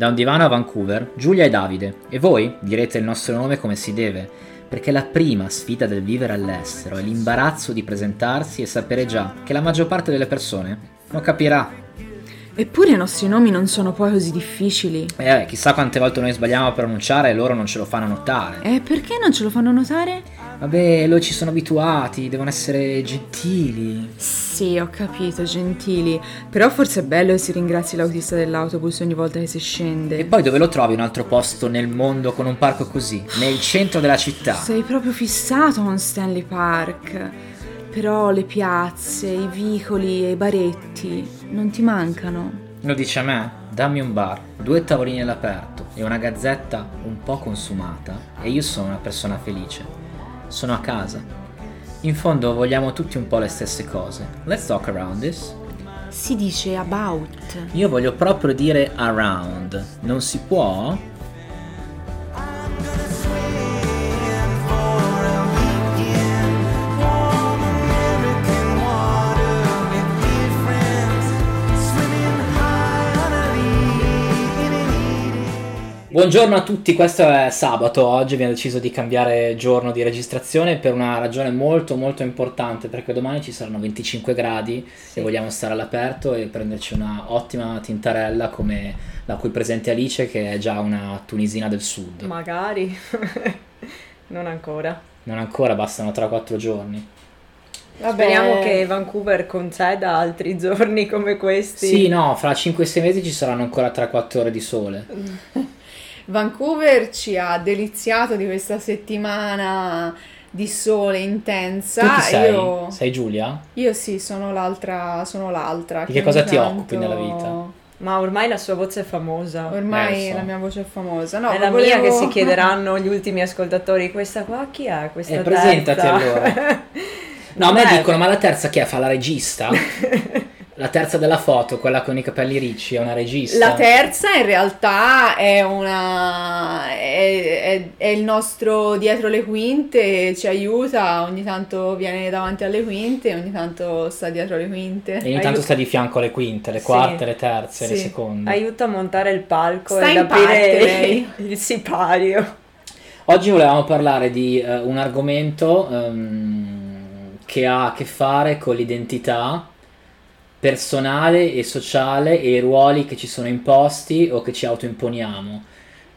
Da un divano a Vancouver, Giulia e Davide. E voi direte il nostro nome come si deve, perché la prima sfida del vivere all'estero è l'imbarazzo di presentarsi e sapere già che la maggior parte delle persone non capirà. Eppure i nostri nomi non sono poi così difficili. Eh, chissà quante volte noi sbagliamo a pronunciare e loro non ce lo fanno notare. E perché non ce lo fanno notare? Vabbè, loro ci sono abituati, devono essere gentili. Sì, ho capito, gentili. Però forse è bello che si ringrazi l'autista dell'autobus ogni volta che si scende. E poi dove lo trovi un altro posto nel mondo con un parco così? Nel centro della città. Sei proprio fissato con Stanley Park. Però le piazze, i vicoli e i baretti non ti mancano. Lo dice a me? Dammi un bar, due tavolini all'aperto e una gazzetta un po' consumata e io sono una persona felice. Sono a casa. In fondo vogliamo tutti un po' le stesse cose. Let's talk around this. Si dice about. Io voglio proprio dire around. Non si può? Buongiorno a tutti, questo è sabato, oggi abbiamo deciso di cambiare giorno di registrazione per una ragione molto molto importante perché domani ci saranno 25 gradi Sì. e vogliamo stare all'aperto e prenderci una ottima tintarella come la qui presente Alice che è già una tunisina del sud. Magari. non ancora. Non ancora, bastano 3-4 giorni. Speriamo che Vancouver conceda altri giorni come questi. Sì, no, fra 5-6 mesi ci saranno ancora 3-4 ore di sole. Vancouver ci ha deliziato di questa settimana di sole intensa. Tu chi sei? Io, Sei Giulia? io sì, sono l'altra, sono l'altra. Di che cosa ogni ti occupi nella tanto- vita? Ma ormai la sua voce è famosa. Ormai Eh, so. la mia voce è famosa. No, è la volevo- mia che si chiederanno gli ultimi ascoltatori. Questa qua chi è? Questa Eh, presentati allora. No, a me dicono, ma la terza chi è? Fa la regista? La terza della foto, quella con i capelli ricci, è una regista. La terza in realtà è una è, è- è il nostro dietro le quinte, ci aiuta, ogni tanto viene davanti alle quinte, ogni tanto sta dietro le quinte. E ogni tanto Aiuto. sta di fianco alle quinte, le Sì. quarte, le terze, le Sì. seconde. Aiuta a montare il palco Sta e in ad aprire parte, lei. il sipario. Oggi volevamo parlare di eh, un argomento ehm, che ha a che fare con l'identità personale e sociale e i ruoli che ci sono imposti o che ci autoimponiamo.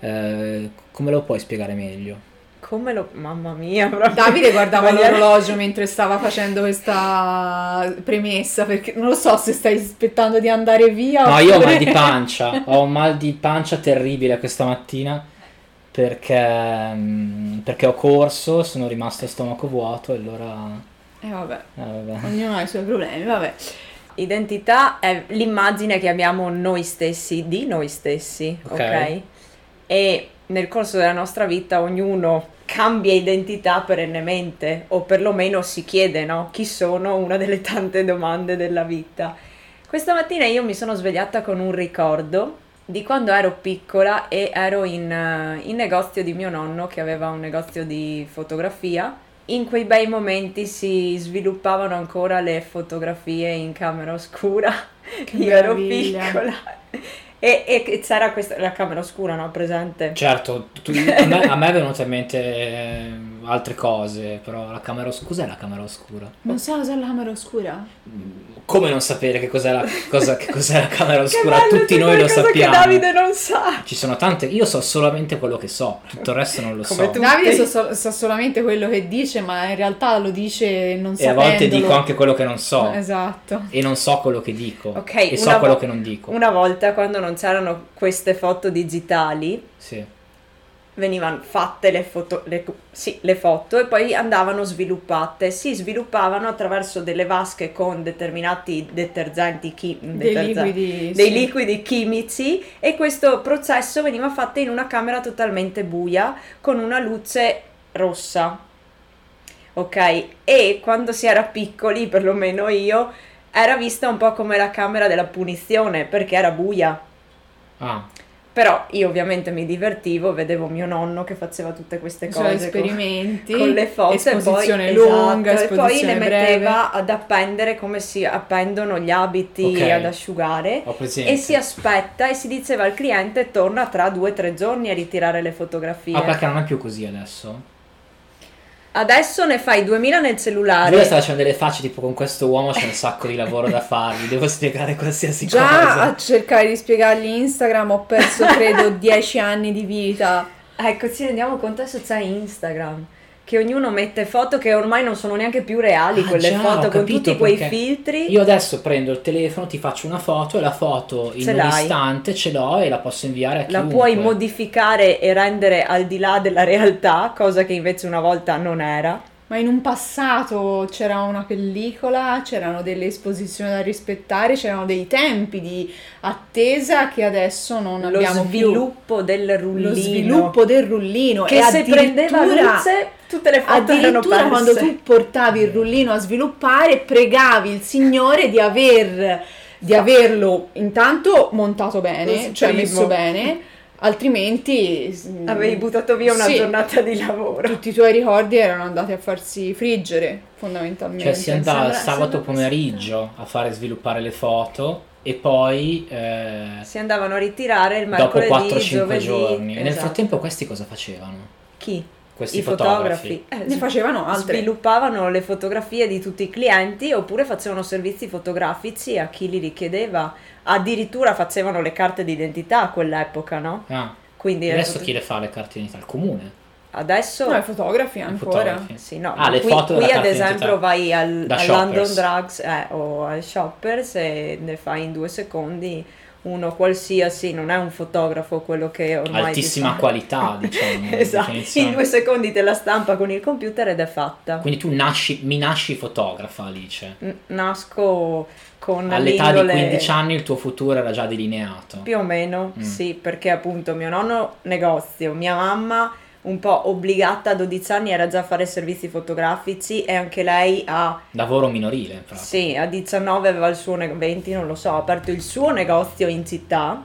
Eh, come lo puoi spiegare meglio? Come lo... Mamma mia, proprio. Davide guardava l'orologio mentre stava facendo questa premessa perché non lo so se stai aspettando di andare via No, io ho oppure- mal di pancia, ho un mal di pancia terribile questa mattina perché, mm, perché ho corso, sono rimasto a stomaco vuoto e allora... Eh vabbè, eh, vabbè. ognuno ha i suoi problemi, vabbè. Identità è l'immagine che abbiamo noi stessi, di noi stessi, Ok. E nel corso della nostra vita ognuno cambia identità perennemente, o perlomeno si chiede, no? Chi sono? Una delle tante domande della vita. Questa mattina io mi sono svegliata con un ricordo di quando ero piccola e ero in, eh, in negozio di mio nonno che aveva un negozio di fotografia. In quei bei momenti si sviluppavano ancora le fotografie in camera oscura. Che io ero piccola. E, e che c'era questa, la camera oscura, no? Presente? Certo, tu- a, me, a me è venuta in mente eh, altre cose, però la camera oscura... Cos'è la camera oscura? Non sai cos'è la camera oscura? Come non sapere che cos'è la, cosa- che cos'è la camera oscura? bello, Tutti noi lo sappiamo. che Davide non sa. Ci sono tante... Io so solamente quello che so, tutto il resto non lo Come so. tu. Davide sa, so- sa solamente quello che dice, ma in realtà lo dice non E a volte dico anche quello che non so. Esatto. E non so quello che dico. Ok, e so una quello vo- che non dico. Una volta quando non c'erano queste foto digitali, Sì. Venivano fatte le foto, le, sì, le foto e poi andavano sviluppate. Si sviluppavano attraverso delle vasche con determinati detergenti, chi- Dei detergen- liquidi. dei sì. liquidi chimici e questo processo veniva fatto in una camera totalmente buia con una luce rossa. Ok? E quando si era piccoli, perlomeno io, era vista un po' come la camera della punizione perché era buia. Ah, Però io ovviamente mi divertivo, vedevo mio nonno che faceva tutte queste Cioè, cose con, esperimenti, con le foto esposizione e poi, lunga, esatto, e poi esposizione le breve. metteva ad appendere come si appendono gli abiti Ok. ad asciugare Ho e si aspetta e si diceva al cliente torna tra due o tre giorni a ritirare le fotografie. Ah, perché non è più così adesso? Adesso ne fai 2000 nel cellulare. Giulia sta facendo delle facce tipo con questo uomo c'è un sacco di lavoro da fargli, devo spiegare qualsiasi Già cosa. a cercare di spiegargli Instagram ho perso credo 10 anni di vita. Ecco, ci rendiamo conto adesso c'è Instagram. Che ognuno mette foto che ormai non sono neanche più reali, Ah, quelle già, foto con tutti quei filtri. Io adesso prendo il telefono, ti faccio una foto e la foto in Ce un l'hai. istante ce l'ho e la posso inviare a La chiunque. puoi modificare e rendere al di là della realtà, cosa che invece una volta non era. Ma in un passato c'era una pellicola, c'erano delle esposizioni da rispettare, c'erano dei tempi di attesa che adesso non Lo abbiamo più. sviluppo del rullino. Lo sviluppo del rullino che e se prendeva addirittura- luce tutte le foto erano Addirittura perse. quando tu portavi il rullino a sviluppare, pregavi il signore di, aver, di averlo intanto montato bene, cioè messo bene, altrimenti mm, Avevi buttato via una sì, giornata di lavoro. Tutti i tuoi ricordi erano andati a farsi friggere, fondamentalmente. Cioè si andava il Sembra- sabato sembra pomeriggio a fare sviluppare le foto e poi eh, Si andavano a ritirare il dopo mercoledì, 4-5 giovedì. giorni. E nel esatto. frattempo questi cosa facevano? chi? Questi I fotografi. Eh, Ne facevano altre. Sviluppavano le fotografie di tutti i clienti oppure facevano servizi fotografici a chi li richiedeva. Addirittura facevano le carte d'identità a quell'epoca, no? Ah, Quindi adesso foto- chi le fa le carte d'identità? Il comune. adesso No, i fotografi ancora. fotografi. Sì, no, Ah, le qui, foto qui ad esempio vai al, Da al London. Drugs eh, o al Shoppers e ne fai in due secondi uno qualsiasi, non è un fotografo quello che ormai... Altissima ti fa- qualità, diciamo. di esatto, in due secondi te la stampa con il computer ed è fatta. Quindi tu nasci, mi nasci fotografa, Alice. N- Nasco con All'età di l'indole 15 anni il tuo futuro era già delineato. più o meno, Mm. sì, perché appunto mio nonno negozio, mia mamma un po' obbligata a 12 anni era già a fare servizi fotografici e anche lei a Lavoro minorile, in pratica. Sì, a 19 aveva il suo negozio, 20 non lo so, ha aperto il suo negozio in città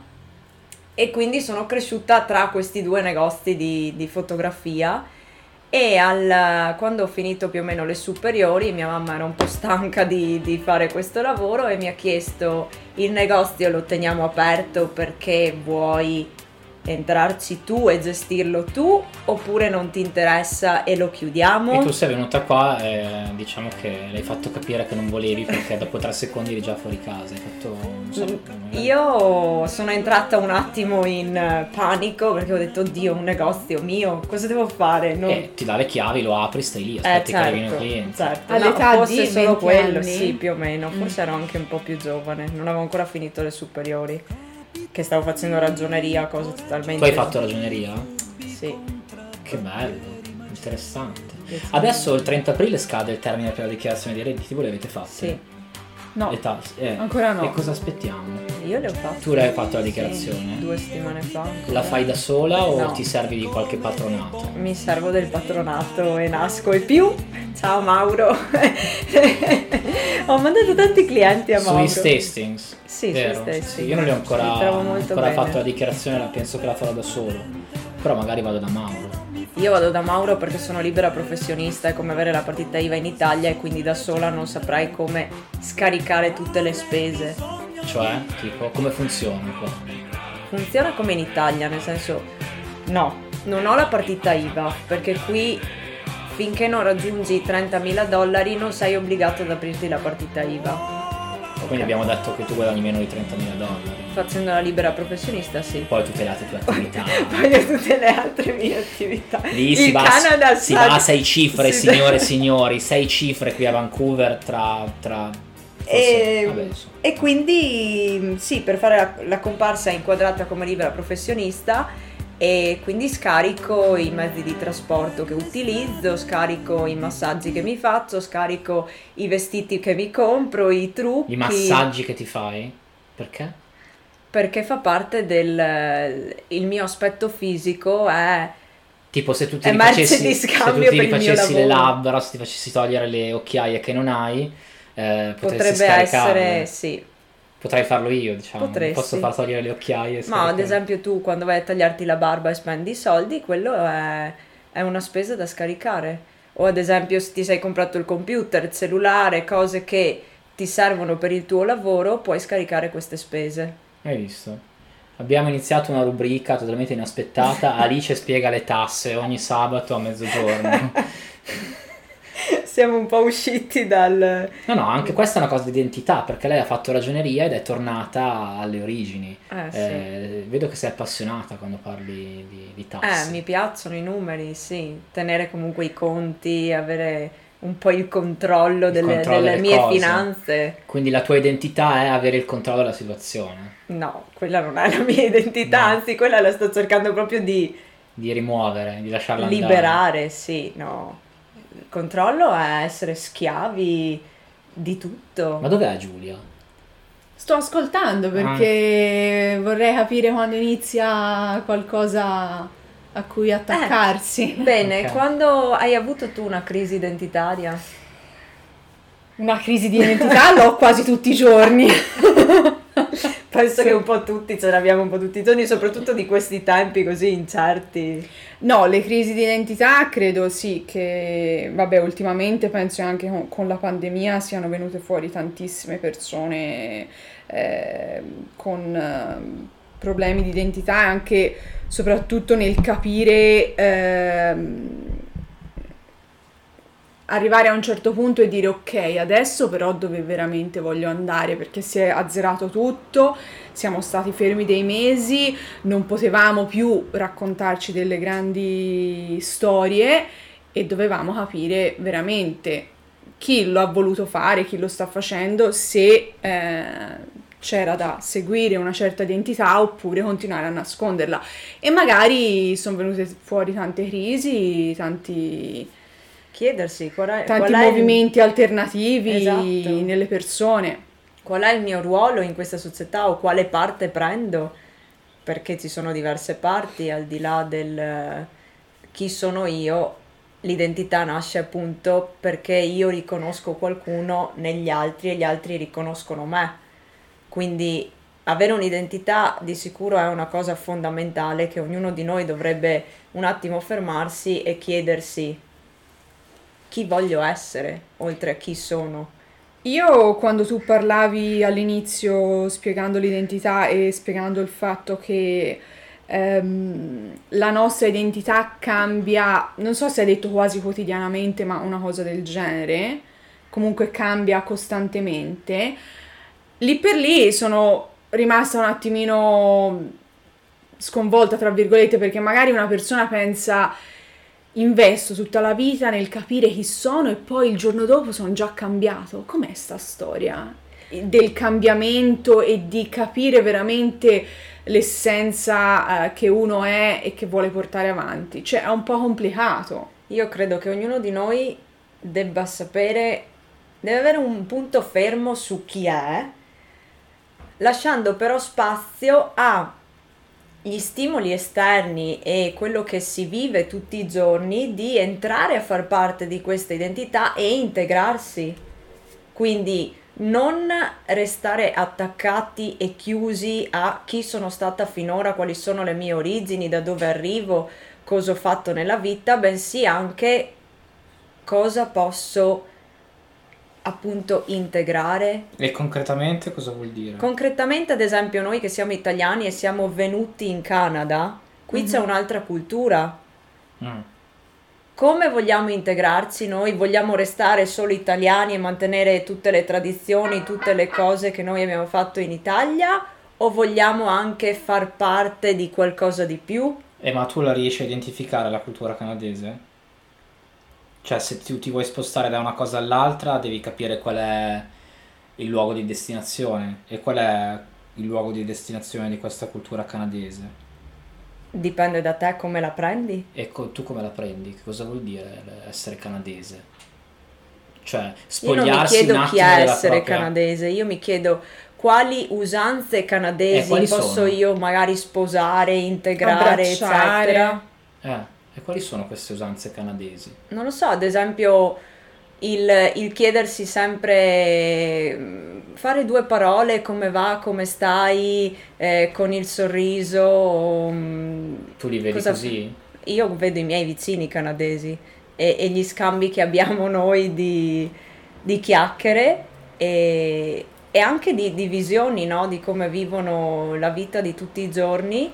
e quindi sono cresciuta tra questi due negozi di, di fotografia e al- quando ho finito più o meno le superiori mia mamma era un po' stanca di, di fare questo lavoro e mi ha chiesto il negozio lo teniamo aperto perché vuoi entrarci tu e gestirlo tu oppure non ti interessa e lo chiudiamo? E tu sei venuta qua e diciamo che le hai fatto capire che non volevi perché dopo tre secondi eri già fuori casa. Hai fatto, non so, magari- Io sono entrata un attimo in eh, panico perché ho detto, oddio, un negozio mio, cosa devo fare? Non- E ti dà le chiavi, lo apri, stai lì, Eh, aspetti che arrivino i certo, clienti. certo. All'età No, forse di solo 20 quello, anni? sì, più o meno. Mm. Forse ero anche un po' più giovane, non avevo ancora finito le superiori, che stavo facendo ragioneria, cosa totalmente... Tu hai fatto ragioneria? Sì. Che bello, interessante. Adesso il 30 aprile scade il termine per la dichiarazione dei redditi, voi le avete fatte? Sì, No, Le tasse? Eh. ancora no. E cosa aspettiamo? io le ho fatte. Tu l'hai fatto la Sì, dichiarazione? due settimane fa. La fai da sola o No. ti servi di qualche patronato? Mi servo del patronato e nasco e più. Ciao Mauro. Ho mandato tanti clienti a Mauro. Sui tastings? Sì, Vero? sui tastings. Sì, io non li ho ancora, ancora bene. fatto la dichiarazione, la penso che la farò da solo. Però magari vado da Mauro. Io vado da Mauro perché sono libera professionista, è come avere la partita IVA in Italia e quindi da sola non saprei come scaricare tutte le spese. Cioè, tipo, come funziona qua? Funziona come in Italia, nel senso no, non ho la partita IVA perché qui finché non raggiungi i 30.000 dollari non sei obbligato ad aprirti la partita IVA. Quindi abbiamo detto che tu guadagni meno di 30.000 dollari. Facendo la libera professionista sì. Poi tutte le altre tue attività. Poi tutte le altre mie attività. Lì Il si va, Canada si va a sei cifre, Sì. signore e signori, sei cifre qui a Vancouver tra... tra forse- E, vabbè, e quindi sì, per fare la, la comparsa è inquadrata come libera professionista e quindi scarico i mezzi di trasporto che utilizzo, scarico i massaggi che mi faccio, scarico i vestiti che mi compro, i trucchi. I massaggi che ti fai? Perché? Perché fa parte del il mio aspetto fisico è Tipo se tu ti rifacessi, se tu ti rifacessi le labbra, se ti facessi togliere le occhiaie che non hai, eh, potrebbe essere sì. Potrei farlo io, diciamo. Potresti. Posso far togliere le occhiaie. Ma ad esempio tu quando vai a tagliarti la barba e spendi i soldi, quello è, è una spesa da scaricare. O ad esempio se ti sei comprato il computer, il cellulare, cose che ti servono per il tuo lavoro, puoi scaricare queste spese. Hai visto? Abbiamo iniziato una rubrica totalmente inaspettata. Alice spiega le tasse ogni sabato a mezzogiorno. Siamo un po' usciti dal... No, no, anche questa è una cosa di identità perché lei ha fatto ragioneria ed è tornata alle origini. Eh, sì. Eh, vedo che sei appassionata quando parli di, di tasse. Eh, mi piacciono i numeri, sì. Tenere comunque i conti, avere un po' il controllo Il delle, controllo delle delle mie cose. finanze. Quindi la tua identità è avere il controllo della situazione, No, quella non è la mia identità, No. anzi quella la sto cercando proprio di di rimuovere, di lasciarla andare. liberare, sì, no. Il controllo è essere schiavi di tutto. Ma dov'è Giulia? Sto ascoltando perché vorrei capire quando inizia qualcosa a cui attaccarsi. Bene, Ok. quando hai avuto tu una crisi identitaria? Una crisi di identità l'ho quasi tutti i giorni. Penso che un po' tutti ce l'abbiamo un po' tutti i giorni, soprattutto di questi tempi così incerti. No, le crisi di identità credo sì che, vabbè, ultimamente penso anche con, con la pandemia siano venute fuori tantissime persone eh, con eh, problemi di identità e anche soprattutto nel capire ehm, arrivare a un certo punto e dire ok, adesso però dove veramente voglio andare? Perché si è azzerato tutto, siamo stati fermi dei mesi, non potevamo più raccontarci delle grandi storie e dovevamo capire veramente chi lo ha voluto fare, chi lo sta facendo, se eh, c'era da seguire una certa identità oppure continuare a nasconderla. E magari sono venute fuori tante crisi, tanti Chiedersi qual è, tanti qual è il- movimenti alternativi Esatto. nelle persone. qual è il mio ruolo in questa società o quale parte prendo, perché ci sono diverse parti al di là del eh, chi sono io, l'identità nasce appunto perché io riconosco qualcuno negli altri e gli altri riconoscono me. Quindi avere un'identità di sicuro è una cosa fondamentale che ognuno di noi dovrebbe un attimo fermarsi e chiedersi chi voglio essere oltre a chi sono. Io quando tu parlavi all'inizio spiegando l'identità e spiegando il fatto che ehm, la nostra identità cambia, non so se hai detto quasi quotidianamente, ma una cosa del genere, comunque cambia costantemente, lì per lì sono rimasta un attimino sconvolta, tra virgolette, perché magari una persona pensa investo tutta la vita nel capire chi sono e poi il giorno dopo sono già cambiato. Com'è sta storia del cambiamento e di capire veramente l'essenza eh, che uno è e che vuole portare avanti? Cioè, è un po' complicato. Io credo che ognuno di noi debba sapere, deve avere un punto fermo su chi è, lasciando però spazio agli stimoli esterni e quello che si vive tutti i giorni di entrare a far parte di questa identità e integrarsi. Quindi non restare attaccati e chiusi a chi sono stata finora, quali sono le mie origini, da dove arrivo, cosa ho fatto nella vita, bensì anche cosa posso appunto integrare. E concretamente cosa vuol dire? Concretamente, ad esempio, noi che siamo italiani e siamo venuti in Canada, qui c'è un'altra cultura. Mm. Come vogliamo integrarci noi? Vogliamo restare solo italiani e mantenere tutte le tradizioni, tutte le cose che noi abbiamo fatto in Italia? O vogliamo anche far parte di qualcosa di più? E ma tu la riesci a identificare la cultura canadese? Cioè, se tu ti vuoi spostare da una cosa all'altra, devi capire qual è il luogo di destinazione e qual è il luogo di destinazione di questa cultura canadese. Dipende da te come la prendi. E co- tu come la prendi? Che cosa vuol dire essere canadese? Cioè, Io non mi spogliarsi chiedo chi è essere propria... canadese, io mi chiedo quali usanze Eh, canadesi quali posso sono? io magari sposare, integrare, eccetera. Eh, e quali sono queste usanze canadesi? Non lo so, ad esempio il, il chiedersi sempre mm, fare due parole come va, come stai, eh, con il sorriso. mm, Tu li vedi Cosa- così? Io vedo i miei vicini canadesi e, e gli scambi che abbiamo noi di, di chiacchiere e, e anche di, di visioni, no? Di come vivono la vita di tutti i giorni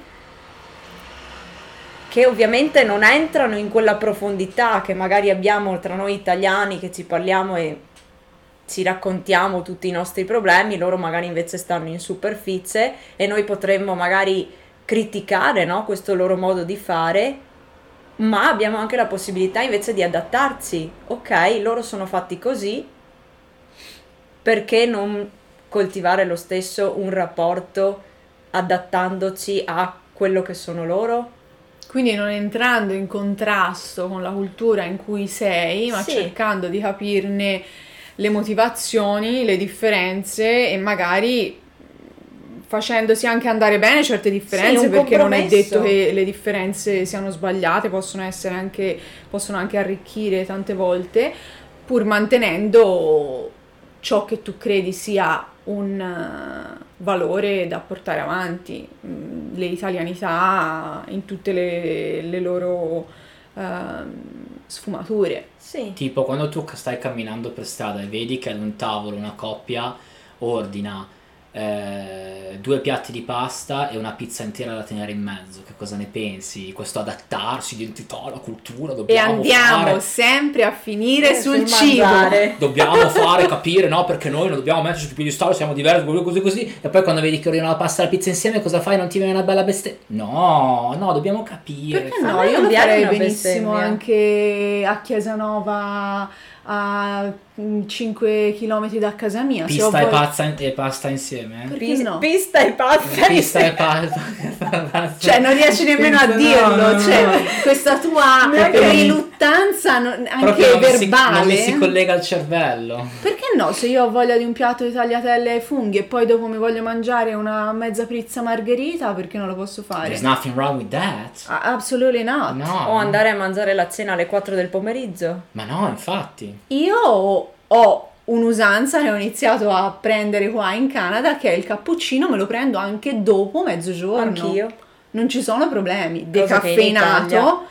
che ovviamente non entrano in quella profondità che magari abbiamo tra noi italiani che ci parliamo e ci raccontiamo tutti i nostri problemi, loro magari invece stanno in superficie e noi potremmo magari criticare no, questo loro modo di fare, ma abbiamo anche la possibilità invece di adattarci. Ok, loro sono fatti così, perché non coltivare lo stesso un rapporto adattandoci a quello che sono loro? Quindi non entrando in contrasto con la cultura in cui sei, ma Sì. cercando di capirne le motivazioni, le differenze e magari facendosi anche andare bene certe differenze, Sì, perché non è detto che le differenze siano sbagliate, possono essere anche possono anche arricchire tante volte, pur mantenendo ciò che tu credi sia un valore da portare avanti, Mm, le italianità in tutte le, le loro ehm, sfumature. Sì. Tipo quando tu stai camminando per strada e vedi che ad un tavolo una coppia ordina eh, due piatti di pasta e una pizza intera da tenere in mezzo, che cosa ne pensi? Questo adattarsi, identità, la cultura, E dobbiamo andiamo fare... sempre a finire Eh, sul, sul cibo. mangiare. Dobbiamo fare capire, no? Perché noi non dobbiamo metterci sul piedistallo, siamo diversi, così, così, così. E poi quando vedi che ordinano la pasta e la pizza insieme, cosa fai? Non ti viene una bella bestemmia? No, no, dobbiamo capire. Perché no? Io lo farei una benissimo bestemmia. anche a Chiasanova a 5 km da casa mia. Pista e, voglia- pazza e pasta insieme? Perché Pis- no? Pista e pasta. Pista e pasta. Cioè, non riesci nemmeno a dirlo. no, no. cioè, questa tua riluttanza non- anche mi si- verbale. non mi si collega al cervello. Perché no? Se io ho voglia di un piatto di tagliatelle ai funghi e poi dopo mi voglio mangiare una mezza pizza margherita, perché non lo posso fare? There's nothing wrong with that. Absolutely not. No. O andare a mangiare la cena alle 4 del pomeriggio. Ma no, infatti. Io ho un'usanza che ho iniziato a prendere qua in Canada, che è il cappuccino, me lo prendo anche dopo mezzogiorno. Anch'io. Non ci sono problemi. Decaffeinato,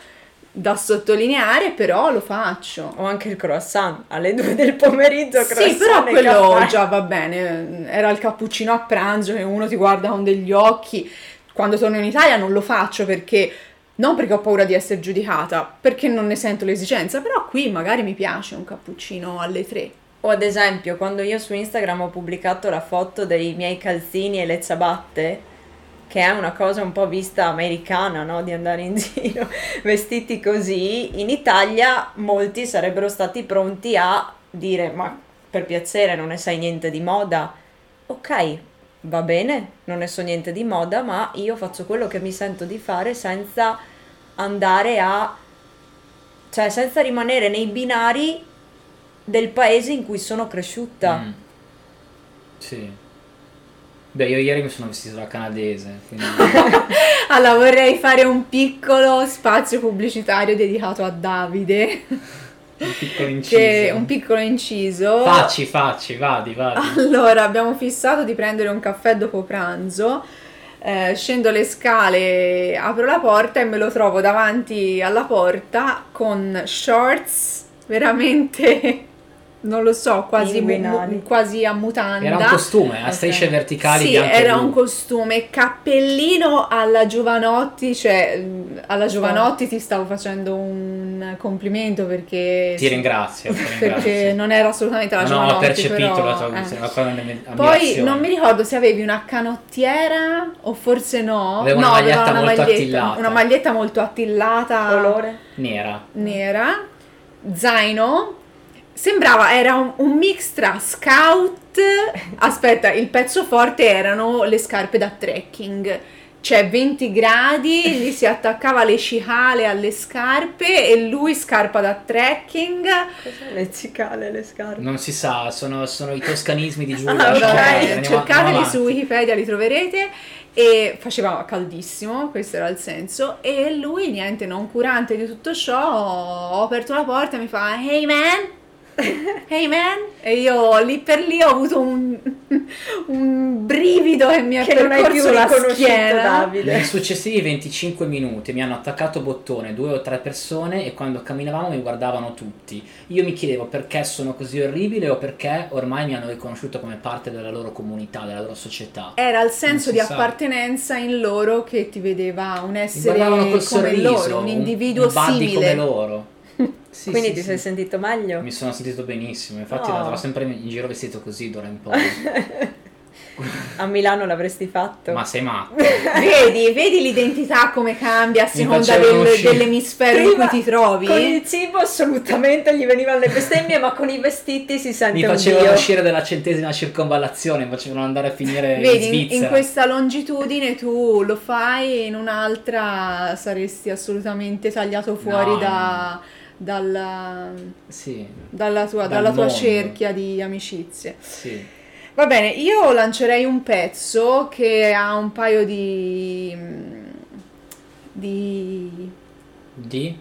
da sottolineare, però lo faccio. O anche il croissant alle 2 del pomeriggio. Sì, però quello già va bene. Era il cappuccino a pranzo che uno ti guarda con degli occhi. Quando torno in Italia non lo faccio perché non perché ho paura di essere giudicata, perché non ne sento l'esigenza, però qui magari mi piace un cappuccino alle tre. O ad esempio, quando io su Instagram ho pubblicato la foto dei miei calzini e le ciabatte, che è una cosa un po' vista americana, no? Di andare in giro vestiti così, in Italia molti sarebbero stati pronti a dire: Ma per piacere, non ne sai niente di moda. Ok, va bene, non ne so niente di moda, ma io faccio quello che mi sento di fare senza andare a. cioè senza rimanere nei binari del paese in cui sono cresciuta. Mm. Sì. Beh, io ieri mi sono vestito da canadese, quindi... Allora vorrei fare un piccolo spazio pubblicitario dedicato a Davide, un piccolo inciso. che un piccolo inciso. Facci, facci, vadi, vadi. Allora, abbiamo fissato di prendere un caffè dopo pranzo. Eh, scendo le scale, apro la porta e me lo trovo davanti alla porta con shorts veramente, non lo so, quasi, mu- quasi a mutanda. Era un costume a strisce Ok. verticali Sì, bianche era blu. un costume, cappellino alla Giovanotti, cioè alla Giovanotti ti stavo facendo un complimento perché... Ti ringrazio, ti Perché ringrazio. non era assolutamente la No, Giovanotti, ho percepito però, la tua eh. tua Poi non mi ricordo se avevi una canottiera o forse no. Avevo no, una maglietta molto attillata. Una maglietta molto attillata, Colore? Nera. nera, zaino. Sembrava, era un, un mix tra scout. Aspetta, il pezzo forte erano le scarpe da trekking. Cioè 20 gradi, gli si attaccava le cicale alle scarpe e lui scarpa da trekking. Cos'è le cicale, le scarpe? Non si sa, sono, sono i toscanismi di Giulia. Ah, lasciamo ok, perdere, andiamo- andiamo cercateli su Wikipedia, li troverete. E faceva caldissimo, questo era il senso. E lui, niente, non curante di tutto ciò, ho aperto la porta e mi fa: Hey man, hey man, e io lì per lì ho avuto un, un brivido che mi ha Che non hai più percorso la schiena. Davide. Nei successivi 25 minuti mi hanno attaccato bottone due o tre persone e quando camminavamo mi guardavano tutti. Io mi chiedevo perché sono così orribile o perché ormai mi hanno riconosciuto come parte della loro comunità, della loro società. Era il senso di sa. appartenenza in loro che ti vedeva un essere come sorriso, loro, un individuo un buddy simile. come loro. Sì, Quindi sì, ti sì. sei sentito meglio? Mi sono sentito benissimo, infatti Oh. andrò sempre in giro vestito così d'ora in poi. A Milano l'avresti fatto? Ma sei matto? Vedi, vedi l'identità come cambia a seconda del- dell'emisfero in cui Prima, ti trovi. Con il cibo assolutamente gli venivano le bestemmie, ma con i vestiti si sente Mi facevano uscire dalla centesima circonvallazione, mi facevano andare a finire in Vedi, in, Svizzera. in questa longitudine tu lo fai e in un'altra saresti assolutamente tagliato fuori No, da, dalla, Sì, dalla tua, Dal dalla tua cerchia di amicizie. sì. Va bene, io lancerei un pezzo che ha un paio di, di Di?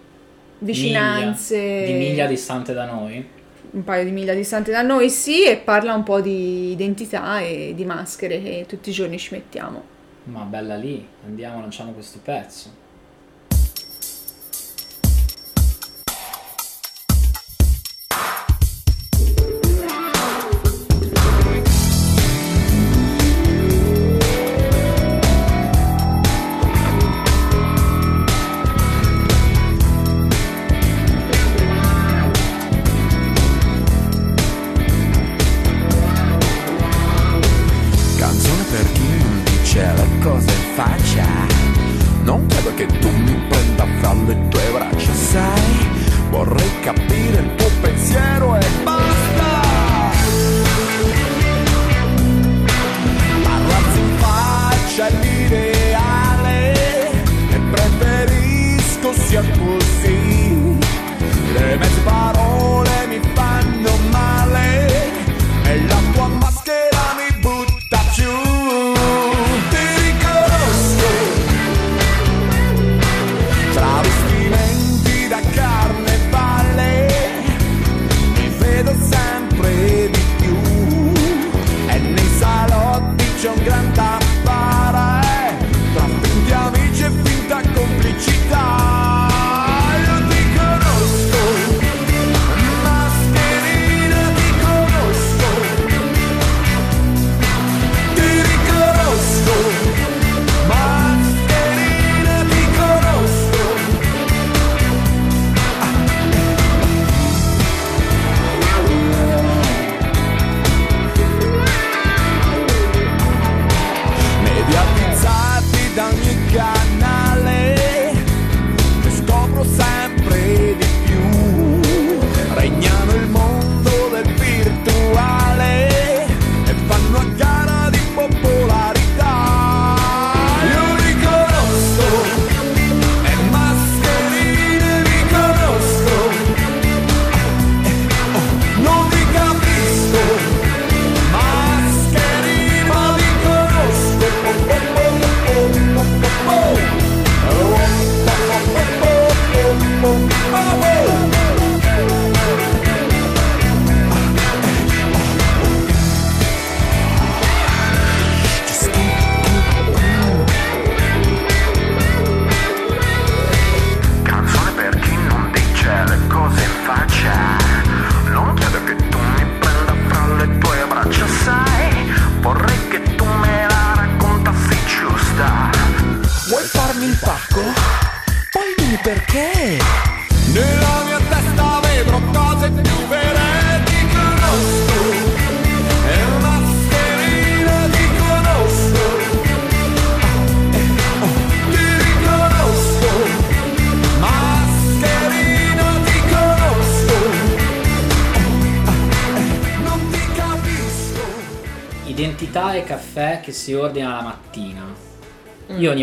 vicinanze, Miglia, di miglia distante da noi? un paio di miglia distante da noi, sì, e parla un po' di identità e di maschere che tutti i giorni ci mettiamo. Ma bella lì, andiamo, lanciamo questo pezzo.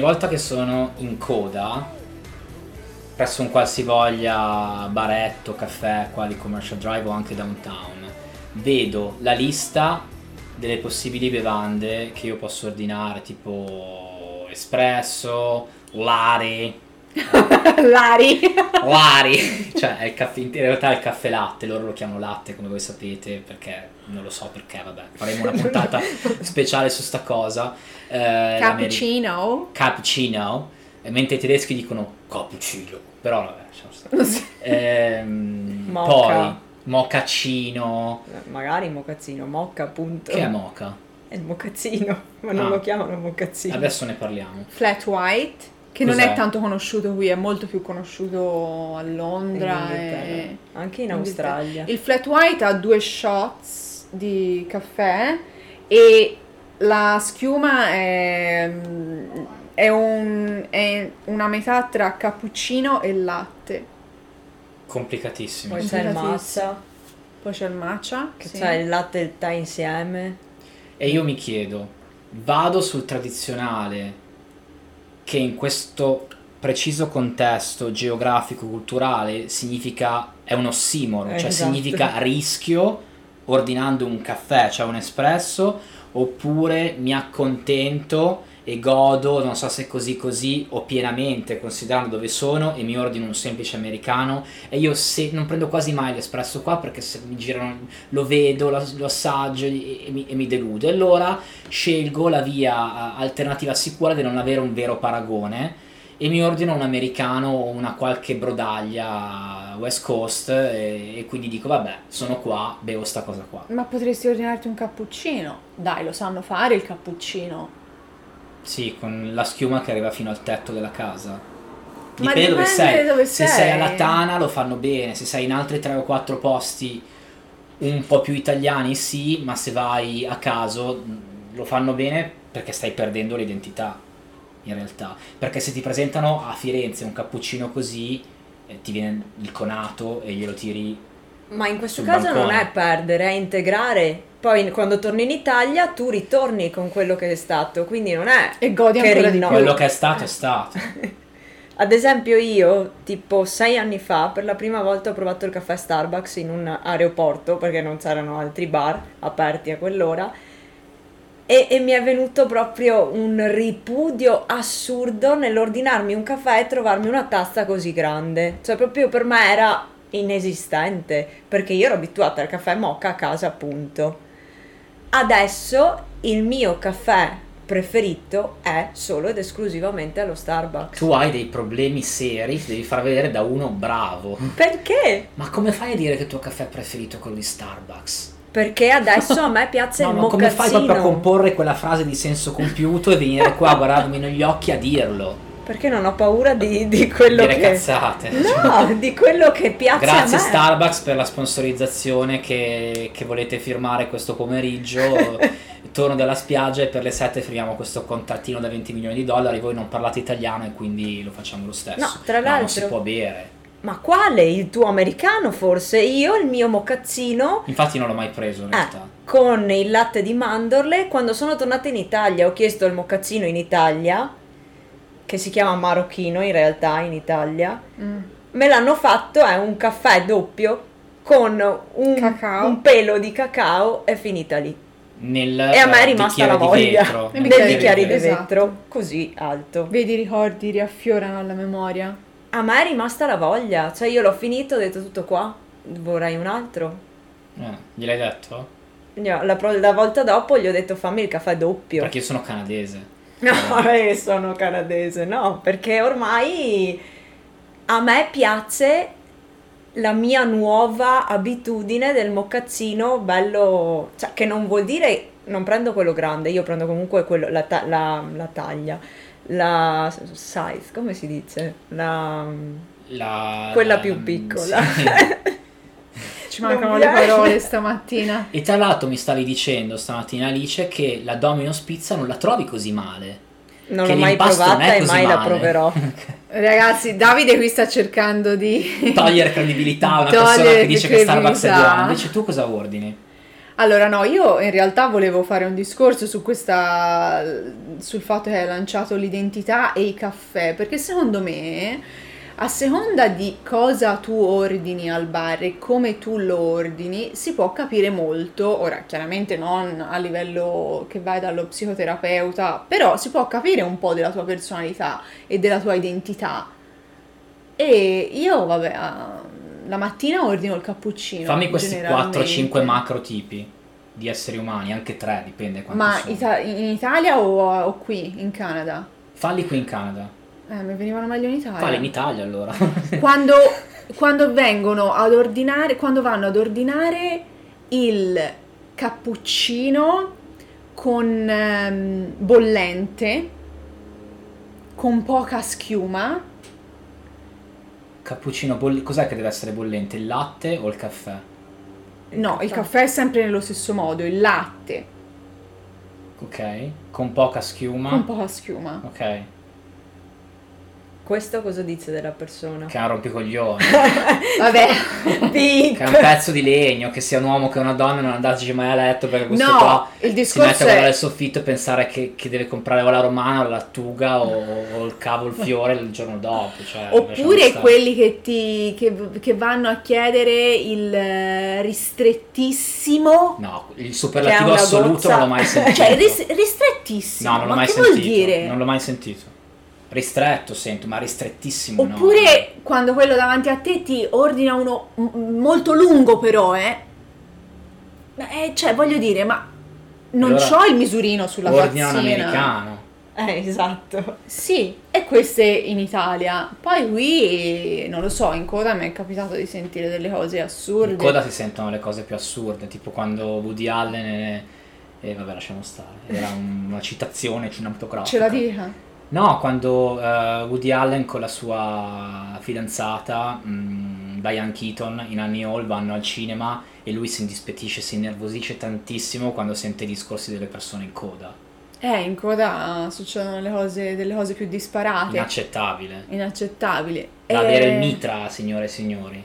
Volta che sono in coda presso un qualsivoglia baretto, caffè qua di Commercial Drive o anche downtown, vedo la lista delle possibili bevande che io posso ordinare, tipo espresso, latte, Lari. Lari, cioè è il caffè, in realtà è il caffè latte, loro lo chiamano latte come voi sapete perché non lo so perché, vabbè, faremo una puntata speciale su sta cosa. Eh, Cappuccino. Cappuccino, mentre i tedeschi dicono cappuccino, però vabbè, lasciamo stare. Ehm, Mocha. poi mocaccino, Magari mocazzino, mocca appunto. che è moca? È il mocazzino, ma non Ah. lo chiamano mocazzino. Adesso ne parliamo. Flat white. Che non è tanto conosciuto qui, è molto più conosciuto a In Londra. E- Anche in Inghilterra. Australia. Il flat white ha due shots di caffè e la schiuma è, è un- è una metà tra cappuccino e latte. Complicatissimo. Poi c'è il matcha, Poi c'è il matcha. che sì. c'è il latte e il tè insieme. E io mi chiedo, vado sul tradizionale che in questo preciso contesto geografico-culturale significa, è un ossimoro, Eh, cioè esatto. significa rischio ordinando un caffè, cioè un espresso, oppure mi accontento e godo, non so se così così o pienamente considerando dove sono e mi ordino un semplice americano e io se, non prendo quasi mai l'espresso qua perché se mi girano lo vedo, lo, lo assaggio e, e mi, e mi delude. Allora scelgo la via alternativa sicura di non avere un vero paragone e mi ordino un americano o una qualche brodaglia West Coast e, e quindi dico vabbè sono qua, bevo sta cosa qua. Ma potresti ordinarti un cappuccino. Dai, lo sanno fare il cappuccino. Sì, con la schiuma che arriva fino al tetto della casa. Ma Dipende dove dipende sei. dove se sei. sei alla Tana lo fanno bene, se sei in altri 3 o 4 posti un po' più italiani sì, ma se vai a caso mh, lo fanno bene perché stai perdendo l'identità in realtà. Perché se ti presentano a Firenze un cappuccino così, eh, ti viene il conato e glielo tiri Ma in questo caso non bancone. è perdere, è integrare. Poi quando torni in Italia tu ritorni con quello che è stato, quindi non è E godi Che ancora più. quello che è stato è stato. Ad esempio io, tipo sei anni fa, per la prima volta ho provato il caffè Starbucks in un aeroporto perché non c'erano altri bar aperti a quell'ora e, e mi è venuto proprio un ripudio assurdo nell'ordinarmi un caffè e trovarmi una tazza così grande. Cioè proprio per me era inesistente perché io ero abituata al caffè mocha a casa appunto. Adesso il mio caffè preferito è solo ed esclusivamente allo Starbucks. tu hai dei problemi seri, ti devi far vedere da uno bravo. Perché? Ma come fai a dire che il tuo caffè preferito è quello di Starbucks? Perché adesso a me piace No, il ma come fai proprio a comporre quella frase di senso compiuto e venire qua a guardarmi negli occhi a dirlo? Perché non ho paura di, di quello Dire che... cazzate. No, di quello che piace Grazie a me. Starbucks per la sponsorizzazione che, che volete firmare questo pomeriggio. Torno dalla spiaggia e per le 7 firmiamo questo contrattino da 20 milioni di dollari. Voi non parlate italiano e quindi lo facciamo lo stesso. No, tra non si l'altro- può bere. Ma quale? Il tuo americano forse? Io il mio mocazzino Infatti non l'ho mai preso in eh, realtà. con il latte di mandorle. Quando sono tornata in Italia ho chiesto il mocazzino in Italia, che si chiama marocchino in realtà in Italia. Mm. Me l'hanno fatto, è un caffè doppio con un, un pelo di cacao, è finita lì. Nel E a me è rimasta la voglia vetro. Nel dei bicchiere di vetro. Esatto. così alto. Vedi i ricordi riaffiorano alla memoria. A me è rimasta la voglia, cioè io l'ho finito, ho detto tutto qua, vorrei un altro. Eh, gliel'hai detto? No, La, la volta dopo gli ho detto fammi il caffè doppio. Perché io sono canadese. No, eh, sono canadese, no, perché ormai a me piace la mia nuova abitudine del mocazzino bello, cioè che non vuol dire non prendo quello grande, io prendo comunque quello, la, ta- la- la taglia, la size, come si dice? La... La- Quella la- più piccola. sì. Ci mancano le parole stamattina. E tra l'altro mi stavi dicendo stamattina Alice che la Domino's Pizza non la trovi così male. Non Che l'ho mai provata e mai la male. proverò. Ragazzi, Davide qui sta cercando di... Togliere credibilità a una Togliere persona che dice che Starbucks è buono. Invece tu cosa ordini? Allora no, io in realtà volevo fare un discorso su questa sul fatto che hai lanciato l'identità e i caffè, perché secondo me a seconda di cosa tu ordini al bar e come tu lo ordini, si può capire molto, ora chiaramente non a livello che vai dallo psicoterapeuta, però si può capire un po' della tua personalità e della tua identità E io, vabbè, la mattina ordino il cappuccino. Fammi questi generalmente. 4-5 macro tipi di esseri umani, anche 3, dipende quanti Ma sono. ita- in Italia o, o qui, in Canada? Falli qui in Canada. Eh, mi venivano meglio in Italia. Falli in Italia allora. quando, quando vengono ad ordinare, quando vanno ad ordinare il cappuccino con ehm, bollente, con poca schiuma, Cappuccino bollente, cos'è che deve essere bollente? Il latte o il caffè? no, il caffè è sempre nello stesso modo, il latte Ok. Con poca schiuma. con poca schiuma. Ok. Questo cosa dice della persona? Che è un rompicoglione. Vabbè, che è un pezzo di legno, che sia un uomo che una donna non andateci mai a letto perché questo No, qua il si mette a guardare è- il soffitto e pensare che, che deve comprare o la romana o la lattuga o, o il cavo, il fiore il giorno dopo. Cioè, Oppure quelli che, ti, che, che vanno a chiedere il eh, ristrettissimo. No, il superlativo assoluto gozza. non l'ho mai sentito. Cioè, ris- ristrettissimo. no, non l'ho ma mai che sentito. vuol dire? Non l'ho mai sentito. Ristretto sento, ma ristrettissimo no. Oppure quando quello davanti a te ti ordina uno m- molto lungo, però, eh. Eh, cioè, voglio dire, ma non Allora, c'ho il misurino sulla Ordina un tazzina. americano. Eh, esatto. Sì, e queste in Italia. Poi qui, non lo so, in coda mi è capitato di sentire delle cose assurde. In coda si sentono le cose più assurde, tipo quando Woody Allen e, e vabbè lasciamo stare, era un- una citazione cinematografica. Ce la dica? No, quando eh, Woody Allen con la sua fidanzata mh, Diane Keaton in Annie Hall vanno al cinema e lui si indispettisce, si innervosisce tantissimo quando sente i discorsi delle persone in coda. Eh, in coda succedono le cose, delle cose più disparate. Inaccettabile. inaccettabili. Da avere Eh, il mitra, signore e signori.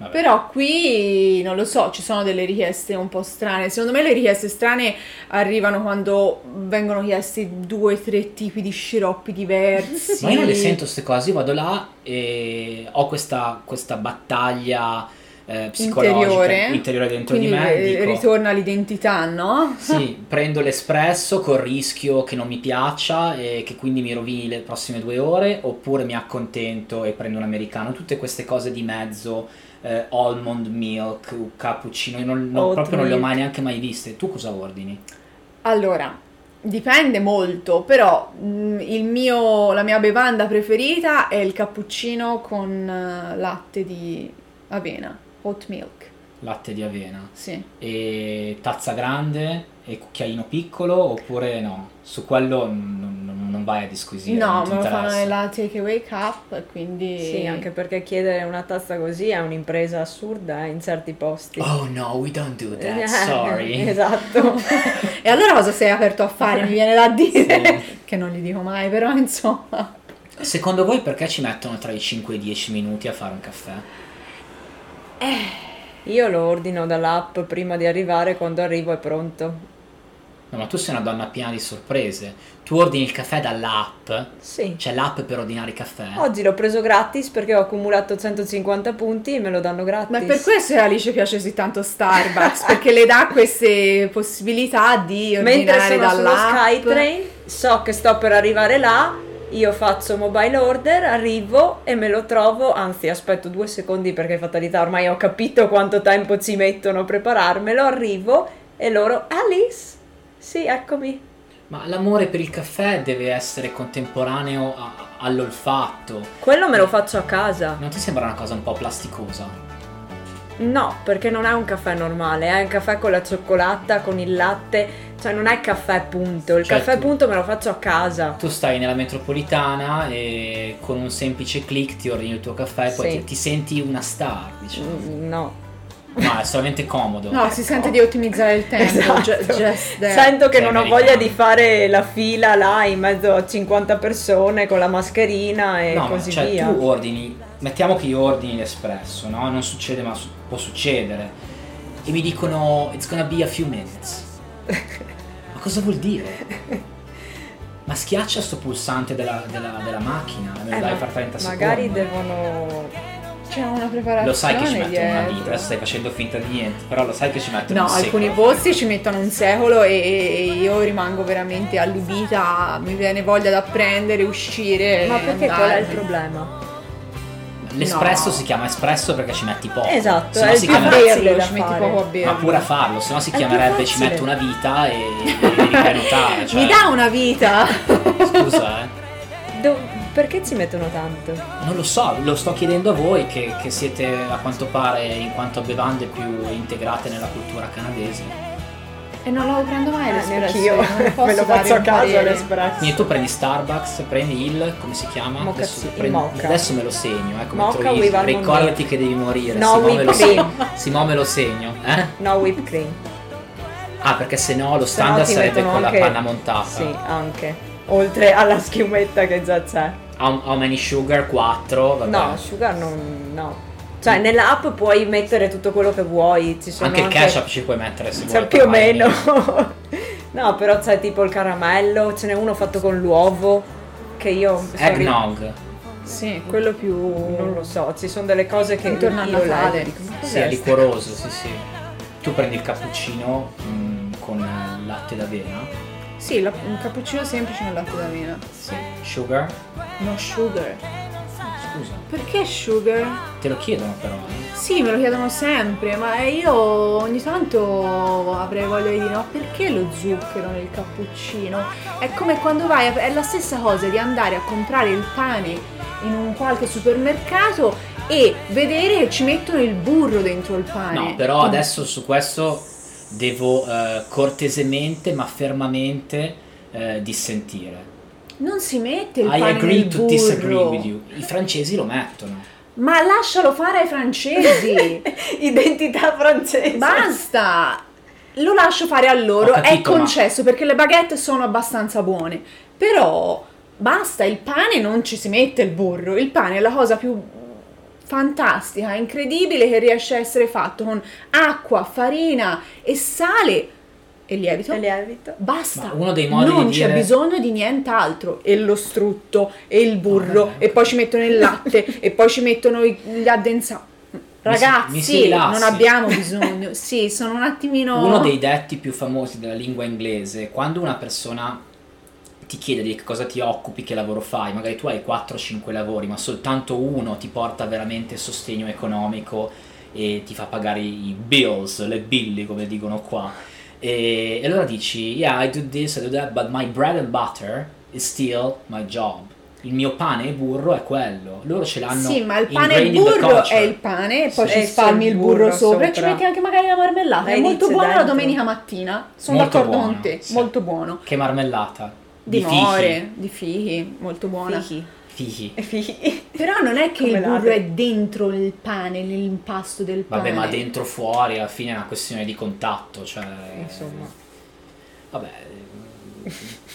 Vabbè. Però qui non lo so, ci sono delle richieste un po' strane. Secondo me le richieste strane arrivano quando vengono chiesti due o tre tipi di sciroppi diversi. Ma io non le sento queste cose, io vado là e ho questa, questa battaglia eh, psicologica interiore, interiore dentro quindi di me. eh, dico, ritorna l'identità, no? Sì, prendo l'espresso col rischio che non mi piaccia e che quindi mi rovini le prossime due ore, oppure mi accontento e prendo un americano. Tutte queste cose di mezzo, eh, almond milk, cappuccino, io non, non- proprio non le ho milk. mai neanche mai viste. Tu cosa ordini? Allora, dipende molto, però il mio, la mia bevanda preferita è il cappuccino con eh, latte di avena, oat milk. Latte di avena. Sì. E tazza grande e cucchiaino piccolo oppure no? Su quello non, non- non vai a disquisire. no, me lo fanno interessa. nella takeaway cup, quindi... Sì, anche perché chiedere una tazza così è un'impresa assurda in certi posti. Oh no, we don't do that, Eh, sorry. esatto. E allora cosa sei aperto a fare? Mi viene da dire. Sì. Che non gli dico mai, però insomma. Secondo voi perché ci mettono tra i 5 e i 10 minuti a fare un caffè? Io lo ordino dall'app prima di arrivare, quando arrivo è pronto. No, ma tu sei una donna piena di sorprese. Tu ordini il caffè dall'app, Sì. c'è l'app per ordinare i caffè. Oggi l'ho preso gratis perché ho accumulato 150 punti e me lo danno gratis. Ma è per questo che a Alice piace così tanto Starbucks, perché le dà queste possibilità di Mentre ordinare sono sullo dall'app. Skytrain, so che sto per arrivare là, io faccio mobile order, arrivo e me lo trovo, anzi aspetto due secondi perché fatalità ormai ho capito quanto tempo ci mettono a prepararmelo, arrivo e loro, Alice, sì eccomi. Ma l'amore per il caffè deve essere contemporaneo a- all'olfatto. Quello me lo faccio a casa. Non ti sembra una cosa un po' plasticosa? No, perché non è un caffè normale, è un caffè con la cioccolata, con il latte, cioè non è caffè punto, il Cioè, caffè tu- punto me lo faccio a casa. Tu stai nella metropolitana e con un semplice click ti ordini il tuo caffè e poi Sì. ti, ti senti una star, diciamo. Mm, No. No, è solamente comodo. No, si sente di ottimizzare il tempo. Esatto. there. Sento che Sei non ho americano. voglia di fare la fila là in mezzo a 50 persone con la mascherina e No, ma così cioè via. tu ordini, mettiamo che io ordini l'espresso, no? Non succede, ma su- può succedere. E mi dicono it's gonna be a few minutes. cosa vuol dire? Ma schiaccia sto pulsante della, della- della macchina, me lo Eh, dai per 30 Magari secondi. devono... C'è una preparazione Lo sai che ci mettono una dietro. vita, adesso stai facendo finta di niente, però lo sai che ci mettono No, un secolo. alcuni posti ci mettono un secolo e, e io rimango veramente allibita, mi viene voglia da prendere, uscire. Ma perché qual è il problema? L'espresso No. si chiama espresso perché ci metti poco. Esatto, Se no è si chiama- berlo, da ci metti poco a Ma berlo. pure a farlo, se no si chiamerebbe ci metto una vita e e devi. Cioè, Mi dà una vita! Scusa, eh. Do- perché ci mettono tanto? Non lo so, lo sto chiedendo a voi che, che siete a quanto pare in quanto a bevande più integrate nella cultura canadese. E non lo prendo mai l'espresso. neanch'io. non ne posso Me lo faccio a parere. l'espresso. Quindi tu prendi Starbucks, prendi il, come si chiama? Mocha adesso, sì, il prendi- mocha. adesso me lo segno, eh, come Mocha almond Ricordati che devi morire. No se me whipped lo cream. Simo me lo segno, eh? No whipped cream. Ah, perché se no lo no standard ti sarebbe con anche- la panna montata. Sì, anche. Oltre alla schiumetta che già c'è. How, how many sugar? 4, vabbè. No, sugar non. no. Cioè, nell'app puoi mettere tutto quello che vuoi. Ci sono anche anche, il ketchup ci puoi mettere se Cioè, vuoi. più o meno. no, però c'è tipo il caramello, ce n'è uno fatto con l'uovo. Che io. Eggnog. Sì, quello più... Non lo so, ci sono delle cose che Intorno a io Natale. Sì, è liquoroso, sì, sì. Tu prendi il cappuccino mm, con il latte d'avena. Sì, la- un cappuccino semplice nel latte d'avena. Sì. Sugar? No sugar. Scusa. Perché sugar? Te lo chiedono però. eh. Sì, me lo chiedono sempre, ma io ogni tanto avrei voglia di dire, ma perché lo zucchero nel cappuccino? È come quando vai, a- è la stessa cosa di andare a comprare il pane in un qualche supermercato e vedere che ci mettono il burro dentro il pane. No, però adesso su questo devo eh, cortesemente ma fermamente eh, dissentire. Non si mette il I pane agree nel to burro. disagree with you. I francesi lo mettono. Ma lascialo fare ai francesi. Identità francese. Basta! Lo lascio fare a loro, Ho è capito, ma- concesso perché le baguette sono abbastanza buone. Però basta, il pane non ci si mette il burro, il pane è la cosa più fantastica, incredibile che riesce a essere fatto con acqua, farina e sale e lievito. E lievito. Basta, Ma uno dei modi non di c'è dire- bisogno di nient'altro. E lo strutto, e il burro, vabbè. e poi ci mettono il latte, e poi ci mettono gli addensati. Ragazzi, non abbiamo bisogno. Sì, sono un attimino. Uno dei detti più famosi della lingua inglese, quando una persona ti chiede di che cosa ti occupi, che lavoro fai, magari tu hai 4-5 lavori, ma soltanto uno ti porta veramente sostegno economico e ti fa pagare i bills, le billi come dicono qua. E, e allora dici, yeah, I do this, I do that, but my bread and butter is still my job. Il mio pane e burro è quello. Loro ce l'hanno Sì, ma il pane e il burro è il pane e poi Sì, ci spalmi il burro, burro sopra, e ci sopra. metti anche magari la marmellata. La È molto buono la domenica mattina. Sono Molto d'accordo buono, con te, sì. molto buono. Che marmellata? Di, fichi. more, di fichi, molto buona. Fichi. Fichi. Fichi. Però non è che Come il burro è dentro il pane, nell'impasto del pane. Vabbè, ma dentro fuori alla fine è una questione di contatto, cioè... Insomma. Vabbè,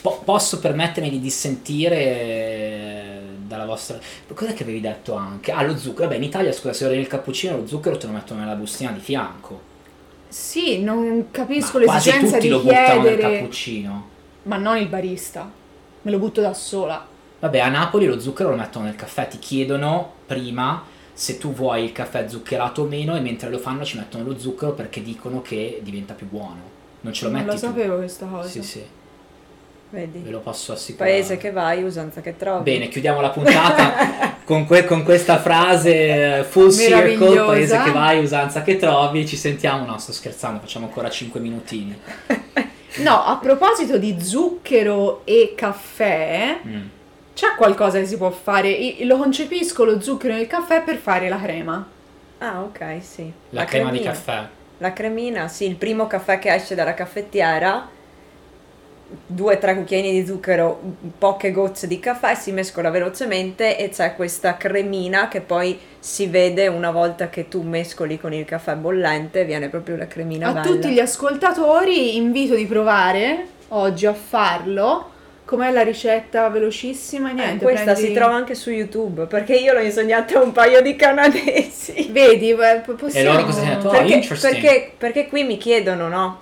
po- posso permettermi di dissentire eh, dalla vostra... Cos'è che avevi detto anche? Ah, lo zucchero. Vabbè, in Italia, scusa, se ordini il cappuccino, lo zucchero te lo mettono nella bustina di fianco. Sì, non capisco Ma quasi l'esigenza tutti di lo buttano nel cappuccino. Ma non il barista. Me lo butto da sola. Vabbè, a Napoli lo zucchero lo mettono nel caffè, ti chiedono prima se tu vuoi il caffè zuccherato o meno e mentre lo fanno ci mettono lo zucchero perché dicono che diventa più buono. Non ce lo non metti lo tu. sapevo questa cosa. Sì, sì, ve Vedi. lo posso assicurare. Paese che vai, usanza che trovi. Bene, chiudiamo la puntata con, que- con questa frase eh, full circle, paese che vai, usanza che trovi, ci sentiamo, no sto scherzando, facciamo ancora 5 minutini. No, a proposito di zucchero e caffè, Mm. C'è qualcosa che si può fare. Io lo concepisco lo zucchero nel caffè per fare la crema. Ah, ok, sì. La, crema di cremina. caffè. La cremina, sì, il primo caffè che esce dalla caffettiera, due o tre cucchiaini di zucchero, poche gocce di caffè, si mescola velocemente e c'è questa cremina che poi si vede una volta che tu mescoli con il caffè bollente, viene proprio la cremina a bella. tutti gli ascoltatori invito di provare oggi a farlo. Com'è la ricetta velocissima? Eh, Niente, questa prendi- si trova anche su YouTube perché io l'ho insegnata a un paio di canadesi. Vedi, eh, po- possiamo... E loro cosa hanno detto? Oh, perché, perché, perché qui mi chiedono, no?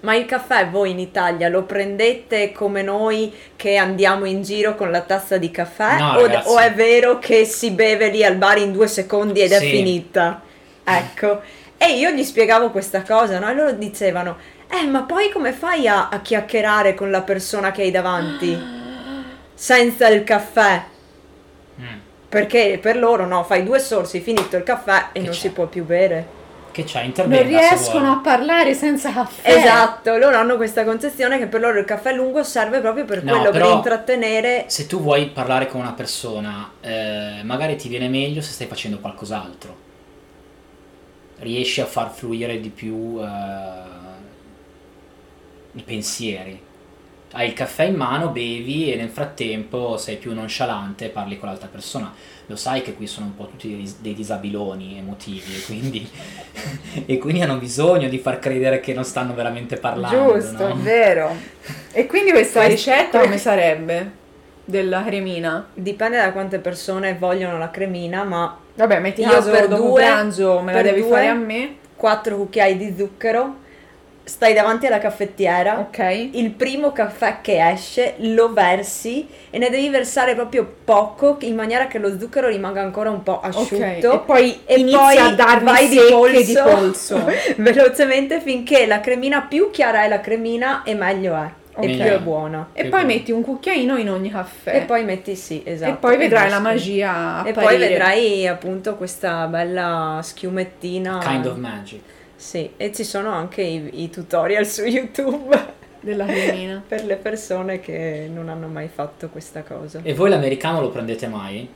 Ma il caffè voi in Italia lo prendete come noi che andiamo in giro con la tazza di caffè? No, o, o è vero che si beve lì al bar in due secondi ed è Sì. finita? Ecco. E io gli spiegavo questa cosa, no? E loro dicevano, eh, ma poi come fai a, a chiacchierare con la persona che hai davanti? Senza il caffè? Mm. Perché per loro no, fai due sorsi, finito il caffè e Che non c'è? si può più bere. Che c'è? Non Intervenga se riescono a parlare senza caffè. Esatto, loro hanno questa concezione che per loro il caffè lungo serve proprio per No, quello, per intrattenere. Se tu vuoi parlare con una persona, eh, magari ti viene meglio se stai facendo qualcos'altro. Riesci a far fluire di più eh, i pensieri. Hai il caffè in mano, bevi e nel frattempo sei più nonchalante e parli con l'altra persona. Lo sai che qui sono un po' tutti dei, dei disabiloni emotivi e quindi, e quindi hanno bisogno di far credere che non stanno veramente parlando. Giusto, no? è vero. E quindi questa ricetta come sarebbe? Della cremina? Dipende da quante persone vogliono la cremina, ma Vabbè, metti Io caso per dopo due- pranzo me la per devi due- fare a me. 4 cucchiai di zucchero, stai davanti alla caffettiera. Ok. Il primo caffè che esce lo versi e ne devi versare proprio poco in maniera che lo zucchero rimanga ancora un po' asciutto. Ok, e poi E inizia poi a darmi vai di secche di polso, polso. velocemente finché la cremina più chiara è la cremina e meglio è e Ok. più è buona. E Che poi buono. metti un cucchiaino in ogni caffè. E poi metti sì, esatto. E poi vedrai la giusto. magia E apparire. poi vedrai appunto questa bella schiumettina. Kind of magic. Sì, e ci sono anche i, i tutorial su YouTube della cremina. per le persone che non hanno mai fatto questa cosa. E voi l'americano lo prendete mai?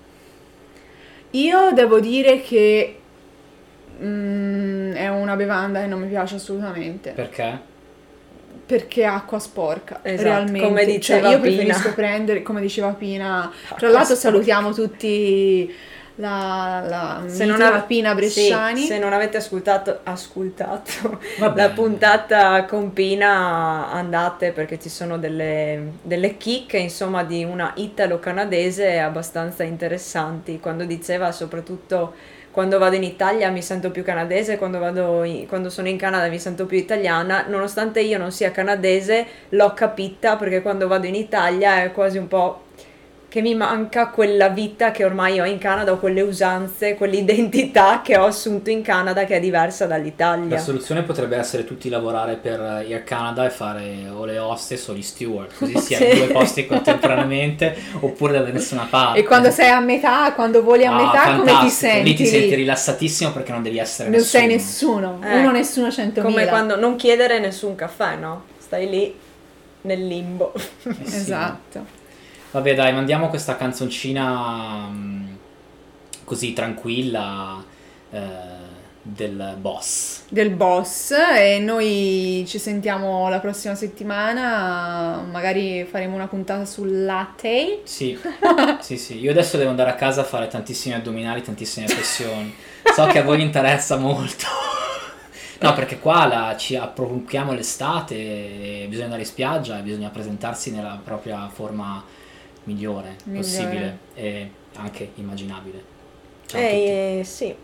Io devo dire che mm, è una bevanda che non mi piace assolutamente. Perché? Perché è acqua sporca, Esatto, realmente. come Cioè, diceva io Pina. preferisco prendere, come diceva Pina. Tra l'altro sporca. salutiamo tutti la, la Se non, ave- Pina Bresciani. sì, se non avete ascoltato, ascoltato la puntata con Pina, andate perché ci sono delle, delle chicche insomma di una italo-canadese abbastanza interessanti. Quando diceva soprattutto quando vado in Italia mi sento più canadese, quando, vado in- quando sono in Canada mi sento più italiana, nonostante io non sia canadese, l'ho capita perché quando vado in Italia è quasi un po' che mi manca quella vita che ormai ho in Canada, o quelle usanze, quell'identità che ho assunto in Canada che è diversa La dall'Italia. soluzione potrebbe essere tutti lavorare per Air Canada e fare o le hostess o gli steward, così si in due posti contemporaneamente oppure da nessuna parte. E quando sei a metà, quando voli a Ah, metà, come ti senti? Lì ti senti rilassatissimo perché non devi essere non nessuno. sei nessuno, Eh. uno nessuno centomila. Come quando non chiedere nessun caffè, no? Stai lì nel limbo. Eh sì. Esatto. Vabbè dai, mandiamo questa canzoncina mm, così tranquilla eh, del boss. Del boss e noi ci sentiamo la prossima settimana, magari faremo una puntata sul latte. Sì, sì, sì. Io adesso devo andare a casa a fare tantissimi addominali, tantissime flessioni. So che a voi interessa molto. No, perché qua la- ci approfichiamo l'estate, bisogna andare in spiaggia e bisogna presentarsi nella propria forma migliore, Migliore. possibile e anche immaginabile. Ciao a tutti. E sì,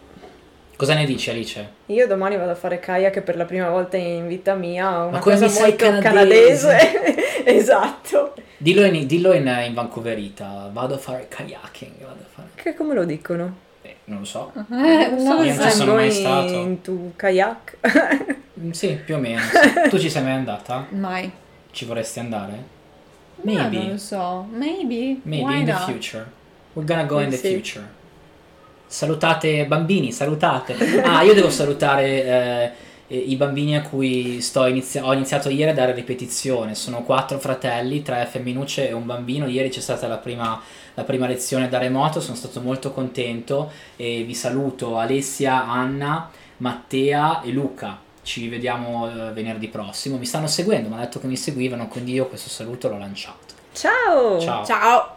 Cosa ne dici Alice? io domani vado a fare kayak per la prima volta in vita mia, una come cosa molto canadese? canadese. esatto. Dillo in, dillo in, in Vancouverita, vado a fare kayaking, vado a fare... Che come lo dicono? eh, non lo so. Eh, non so, io non ci sono mai stato. in tu kayak? Mm, Sì, più o meno. sì. Tu ci sei mai andata? Mai. Ci vorresti andare? Ma Maybe. non lo so. Maybe. Maybe Why in the not? future. We're gonna go in the Sì. future. Salutate bambini, salutate. Ah, io devo salutare eh, i bambini a cui sto inizia- ho iniziato ieri a dare ripetizione. Sono quattro fratelli, tre femminucce e un bambino. Ieri c'è stata la prima, la prima lezione da remoto, sono stato molto contento e vi saluto Alessia, Anna, Mattea e Luca. Ci vediamo eh, venerdì prossimo. Mi stanno seguendo, mi hanno detto che mi seguivano, quindi io questo saluto l'ho lanciato. Ciao! Ciao. Ciao.